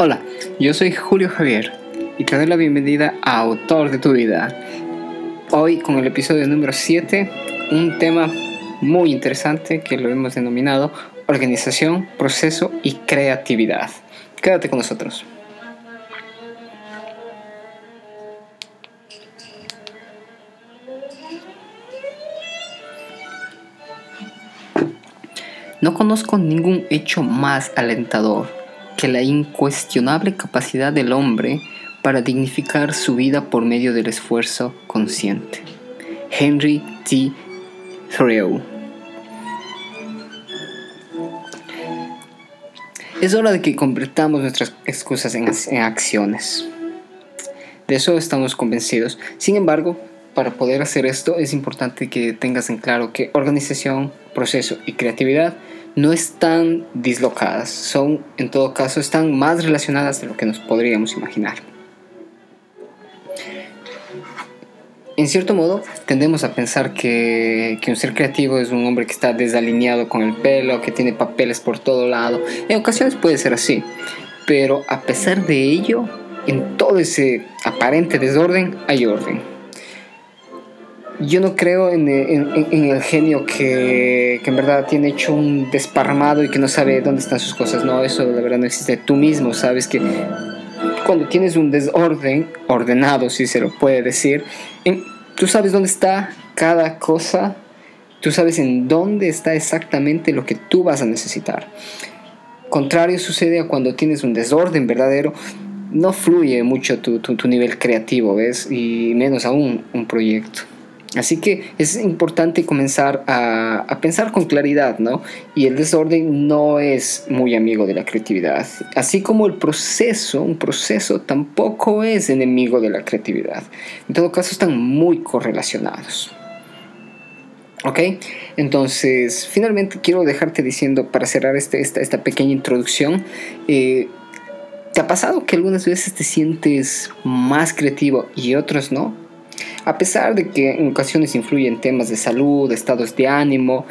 Hola, yo soy Julio Javier y te doy la bienvenida a Autor de tu vida. Hoy con el episodio número 7, un tema muy interesante que lo hemos denominado organización, proceso y creatividad. Quédate con nosotros. No conozco ningún hecho más alentador que la incuestionable capacidad del hombre para dignificar su vida por medio del esfuerzo consciente. Henry T. Thoreau. Es hora de que convertamos nuestras excusas en, en acciones. De eso estamos convencidos. Sin embargo, para poder hacer esto es importante que tengas en claro que organización, proceso y creatividad no están dislocadas, son en todo caso están más relacionadas de lo que nos podríamos imaginar. En cierto modo, tendemos a pensar que, que, un ser creativo es un hombre que está desalineado con el pelo, que tiene papeles por todo lado. En ocasiones puede ser así, pero a pesar de ello, en todo ese aparente desorden hay orden yo no creo en, el genio que, en verdad tiene hecho un desparramado y que no sabe dónde están sus cosas. No, eso la verdad no existe. Tú mismo sabes que cuando tienes un desorden, ordenado si se lo puede decir, tú sabes dónde está cada cosa, tú sabes en dónde está exactamente lo que tú vas a necesitar. Contrario sucede a cuando tienes un desorden verdadero, no fluye mucho tu, tu nivel creativo, ¿ves? Y menos aún un proyecto. Así que es importante comenzar a, pensar con claridad, ¿no? Y el desorden no es muy amigo de la creatividad. Así como el proceso, un proceso tampoco es enemigo de la creatividad. En todo caso, están muy correlacionados. ¿Ok? Entonces, finalmente quiero dejarte diciendo, para cerrar este, esta, pequeña introducción, eh, ¿te ha pasado que algunas veces te sientes más creativo y otros no? A pesar de que en ocasiones influyen temas de salud, estados de ánimo,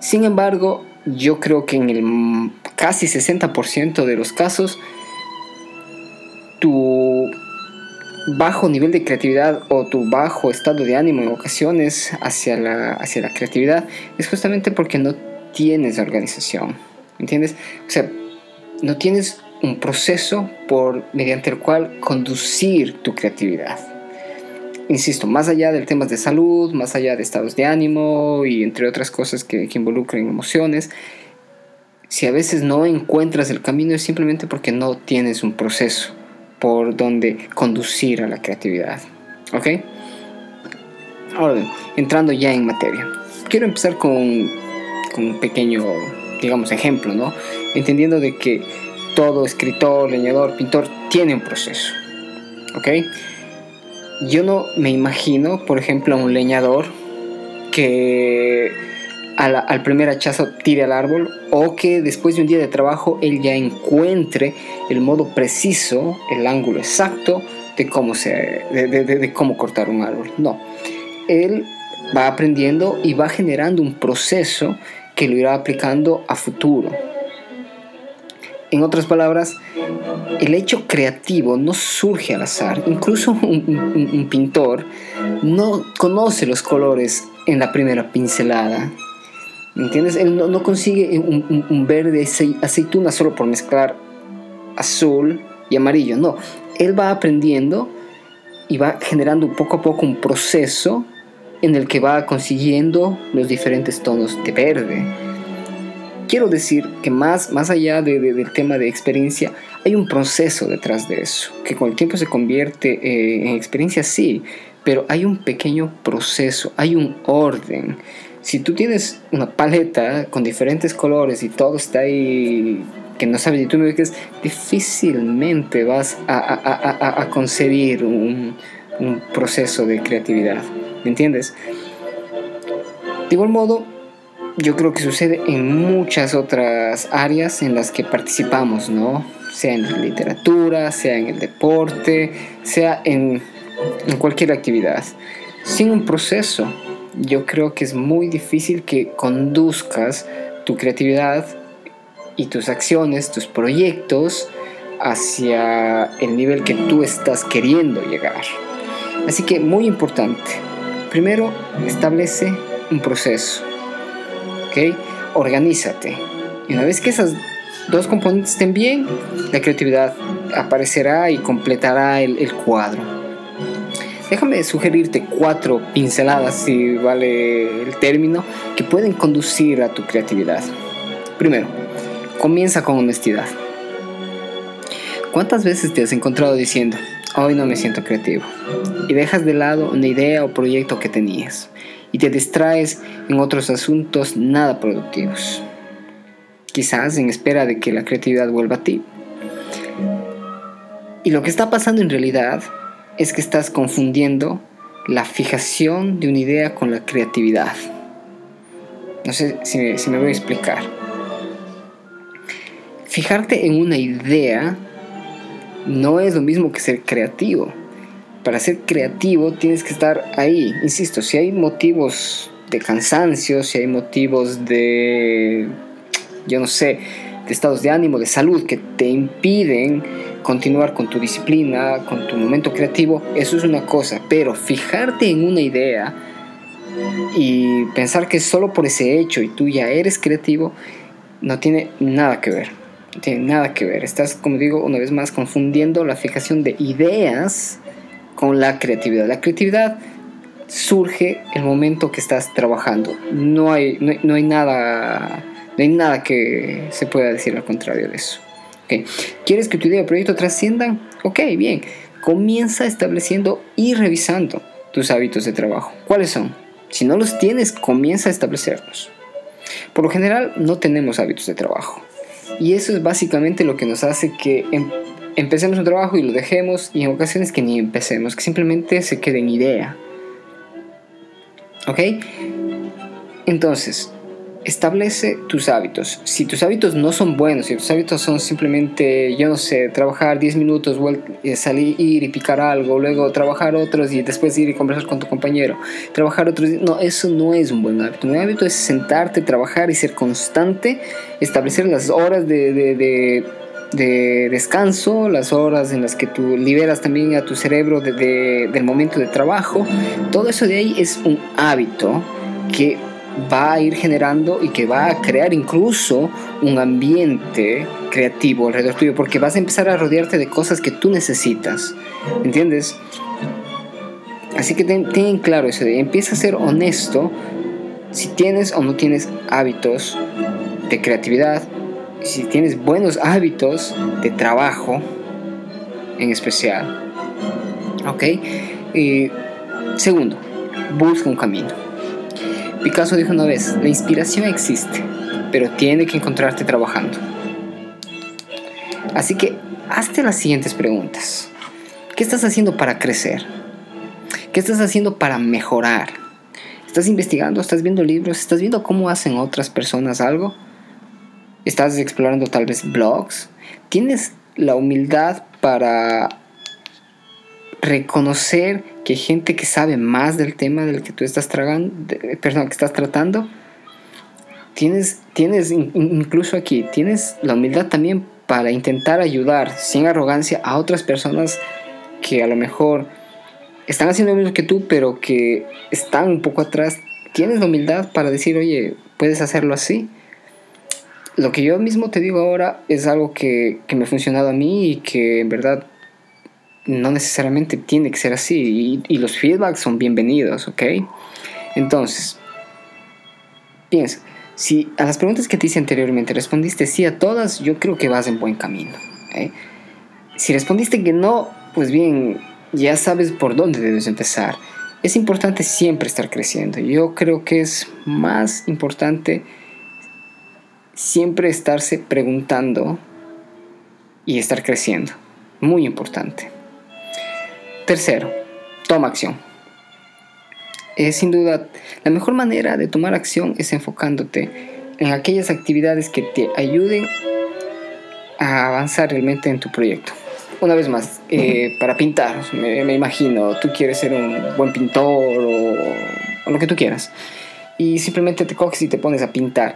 sin embargo, yo creo que en el casi 60% de los casos, tu bajo nivel de creatividad o tu bajo estado de ánimo en ocasiones hacia la, hacia la creatividad es justamente porque no tienes organización. ¿Entiendes? O sea, no tienes un proceso por, mediante el cual conducir tu creatividad insisto, más allá del temas de salud, más allá de estados de ánimo y entre otras cosas que, que involucren emociones, si a veces no encuentras el camino es simplemente porque no tienes un proceso por donde conducir a la creatividad. ¿Ok? Ahora entrando ya en materia, quiero empezar con, con un pequeño, digamos, ejemplo, ¿no? Entendiendo de que todo escritor, leñador, pintor tiene un proceso. ¿Ok? Yo no me imagino, por ejemplo, a un leñador que al, primer hachazo tire al árbol o que después de un día de trabajo él ya encuentre el modo preciso, el ángulo exacto de cómo, se, de cómo cortar un árbol. No, él va aprendiendo y va generando un proceso que lo irá aplicando a futuro. En otras palabras, el hecho creativo no surge al azar. Incluso un, pintor no conoce los colores en la primera pincelada. ¿Entiendes? Él no, consigue un, un, verde aceituna solo por mezclar azul y amarillo. No, él va aprendiendo y va generando poco a poco un proceso en el que va consiguiendo los diferentes tonos de verde quiero decir que más, más allá de, del tema de experiencia, hay un proceso detrás de eso, que con el tiempo se convierte eh, en experiencia, sí, pero hay un pequeño proceso, hay un orden. Si tú tienes una paleta con diferentes colores y todo está ahí que no sabes ni tú me ves, difícilmente vas a, a, a, concebir un, un proceso de creatividad. ¿Me entiendes? De igual modo, yo creo que sucede en muchas otras áreas en las que participamos, ¿no? Sea en la literatura, sea en el deporte, sea en, en cualquier actividad. Sin un proceso, yo creo que es muy difícil que conduzcas tu creatividad y tus acciones, tus proyectos hacia el nivel que tú estás queriendo llegar. Así que muy importante, primero establece un proceso, ¿ok? Organízate. Y una vez que esas dos componentes estén bien, la creatividad aparecerá y completará el, el cuadro. Déjame sugerirte cuatro pinceladas, si vale el término, que pueden conducir a tu creatividad. Primero, comienza con honestidad. ¿Cuántas veces te has encontrado diciendo, hoy no me siento creativo? Y dejas de lado una idea o proyecto que tenías y te distraes en otros asuntos nada productivos quizás en espera de que la creatividad vuelva a ti. Y lo que está pasando en realidad es que estás confundiendo la fijación de una idea con la creatividad. No sé si me, voy a explicar. Fijarte en una idea no es lo mismo que ser creativo. Para ser creativo tienes que estar ahí. Insisto, si hay motivos de cansancio, si hay motivos de yo no sé, de estados de ánimo, de salud que te impiden continuar con tu disciplina, con tu momento creativo, eso es una cosa, pero fijarte en una idea y pensar que solo por ese hecho y tú ya eres creativo, no tiene nada que ver. No tiene nada que ver. Estás, como digo, una vez más confundiendo la fijación de ideas con la creatividad. La creatividad surge el momento que estás trabajando. No hay, no hay nada no hay nada que se pueda decir al contrario de eso. ¿Quieres que tu idea de proyecto trasciendan? Ok, bien. Comienza estableciendo y revisando tus hábitos de trabajo. ¿Cuáles son? Si no los tienes, comienza a establecerlos. Por lo general, no tenemos hábitos de trabajo. Y eso es básicamente lo que nos hace que em, empecemos un trabajo y lo dejemos, y en ocasiones que ni empecemos, que simplemente se quede en idea. ¿Ok? Entonces, establece tus hábitos. Si tus hábitos no son buenos, si tus hábitos son simplemente, yo no sé, trabajar 10 minutos, eh, salir, ir y picar algo, luego trabajar otros y después ir y conversar con tu compañero, trabajar otros, no, eso no es un buen hábito. Un buen hábito es sentarte, trabajar y ser constante, establecer las horas de, descanso, las horas en las que tú liberas también a tu cerebro del momento de trabajo, todo eso de ahí es un hábito que va a ir generando y que va a crear incluso un ambiente creativo alrededor tuyo, porque vas a empezar a rodearte de cosas que tú necesitas, ¿entiendes? Así que ten, claro eso, empieza a ser honesto si tienes o no tienes hábitos de creatividad, si tienes buenos hábitos de trabajo en especial. ¿Ok? Y segundo, busca un camino. Picasso dijo una vez, la inspiración existe, pero tiene que encontrarte trabajando. Así que hazte las siguientes preguntas. ¿Qué estás haciendo para crecer? ¿Qué estás haciendo para mejorar? ¿Estás investigando? ¿Estás viendo libros? ¿Estás viendo cómo hacen otras personas algo? ¿Estás explorando tal vez blogs? ¿Tienes la humildad para reconocer que gente que sabe más del tema del que tú estás tragando, tratando, tienes, tienes incluso aquí, tienes la humildad también para intentar ayudar sin arrogancia a otras personas que a lo mejor están haciendo lo mismo que tú, pero que están un poco atrás. Tienes la humildad para decir, oye, puedes hacerlo así. Lo que yo mismo te digo ahora es algo que, que me ha funcionado a mí y que en verdad no necesariamente tiene que ser así y, los feedbacks son bienvenidos, ¿ok? Entonces, piensa, si a las preguntas que te hice anteriormente respondiste sí a todas, yo creo que vas en buen camino. ¿eh? Si respondiste que no, pues bien, ya sabes por dónde debes empezar. Es importante siempre estar creciendo. Yo creo que es más importante siempre estarse preguntando y estar creciendo. Muy importante. Tercero, toma acción. Es sin duda la mejor manera de tomar acción es enfocándote en aquellas actividades que te ayuden a avanzar realmente en tu proyecto. Una vez más, eh, para pintar, me, imagino, tú quieres ser un buen pintor o, o, lo que tú quieras, y simplemente te coges y te pones a pintar.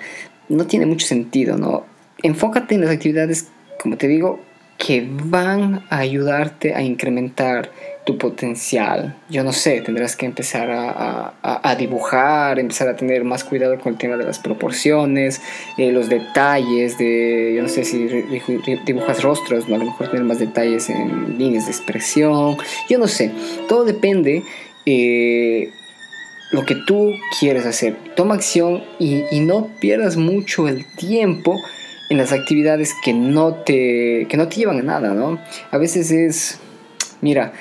No tiene mucho sentido, ¿no? Enfócate en las actividades, como te digo, que van a ayudarte a incrementar tu potencial. Yo no sé, tendrás que empezar a, dibujar, empezar a tener más cuidado con el tema de las proporciones, eh, los detalles de, yo no sé si dibujas rostros, a lo mejor tener más detalles en líneas de expresión, yo no sé, todo depende. Eh, lo que tú quieres hacer. Toma acción y, y no pierdas mucho el tiempo en las actividades que no te, que no te llevan a nada, ¿no? A veces es, mira,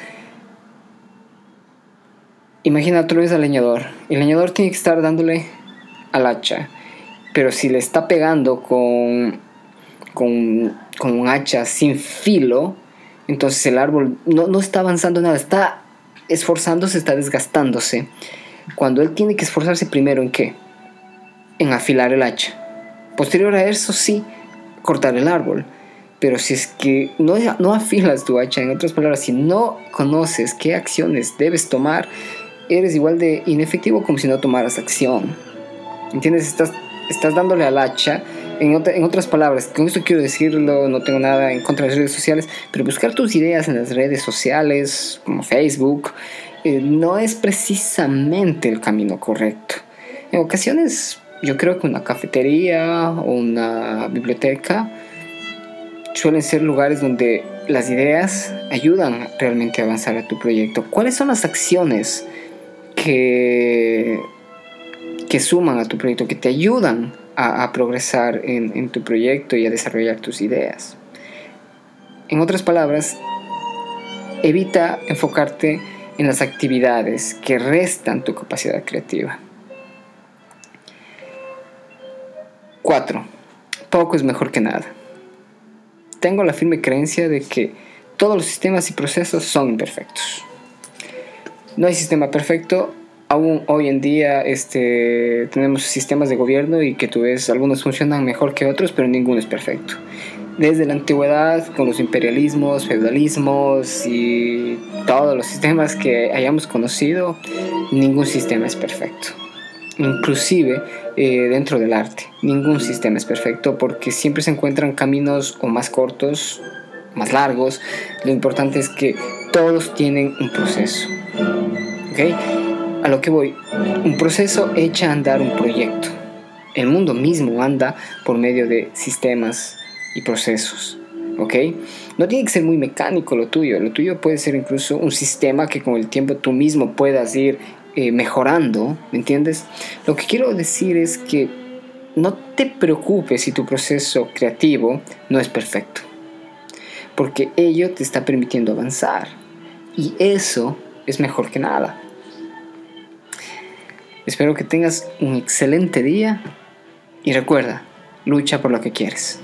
imagina otra vez al leñador. El leñador tiene que estar dándole al hacha, pero si le está pegando con, con, con un hacha sin filo, entonces el árbol no, no está avanzando nada, está esforzándose, está desgastándose. Cuando él tiene que esforzarse primero en qué? En afilar el hacha. Posterior a eso sí, cortar el árbol. Pero si es que no, no afilas tu hacha, en otras palabras, si no conoces qué acciones debes tomar, eres igual de inefectivo como si no tomaras acción. ¿Entiendes? Estás, estás dándole al hacha. En, en otras palabras, con esto quiero decirlo, no tengo nada en contra de las redes sociales, pero buscar tus ideas en las redes sociales, como Facebook, eh, no es precisamente el camino correcto. En ocasiones yo creo que una cafetería o una biblioteca suelen ser lugares donde las ideas ayudan realmente a avanzar a tu proyecto. ¿Cuáles son las acciones que, que suman a tu proyecto, que te ayudan a, progresar en, en tu proyecto y a desarrollar tus ideas? En otras palabras, evita enfocarte en las actividades que restan tu capacidad creativa. 4. Poco es mejor que nada. Tengo la firme creencia de que todos los sistemas y procesos son imperfectos. No hay sistema perfecto. Aún hoy en día este, tenemos sistemas de gobierno y que tú ves, algunos funcionan mejor que otros, pero ninguno es perfecto. Desde la antigüedad, con los imperialismos, feudalismos y todos los sistemas que hayamos conocido, ningún sistema es perfecto inclusive eh, dentro del arte. Ningún sistema es perfecto porque siempre se encuentran caminos o más cortos, más largos. Lo importante es que todos tienen un proceso. ¿Okay? A lo que voy, un proceso echa a andar un proyecto. El mundo mismo anda por medio de sistemas y procesos. ¿ok? No tiene que ser muy mecánico lo tuyo, lo tuyo puede ser incluso un sistema que con el tiempo tú mismo puedas ir eh, mejorando, ¿me entiendes? Lo que quiero decir es que no te preocupes si tu proceso creativo no es perfecto, porque ello te está permitiendo avanzar y eso es mejor que nada. Espero que tengas un excelente día y recuerda, lucha por lo que quieres.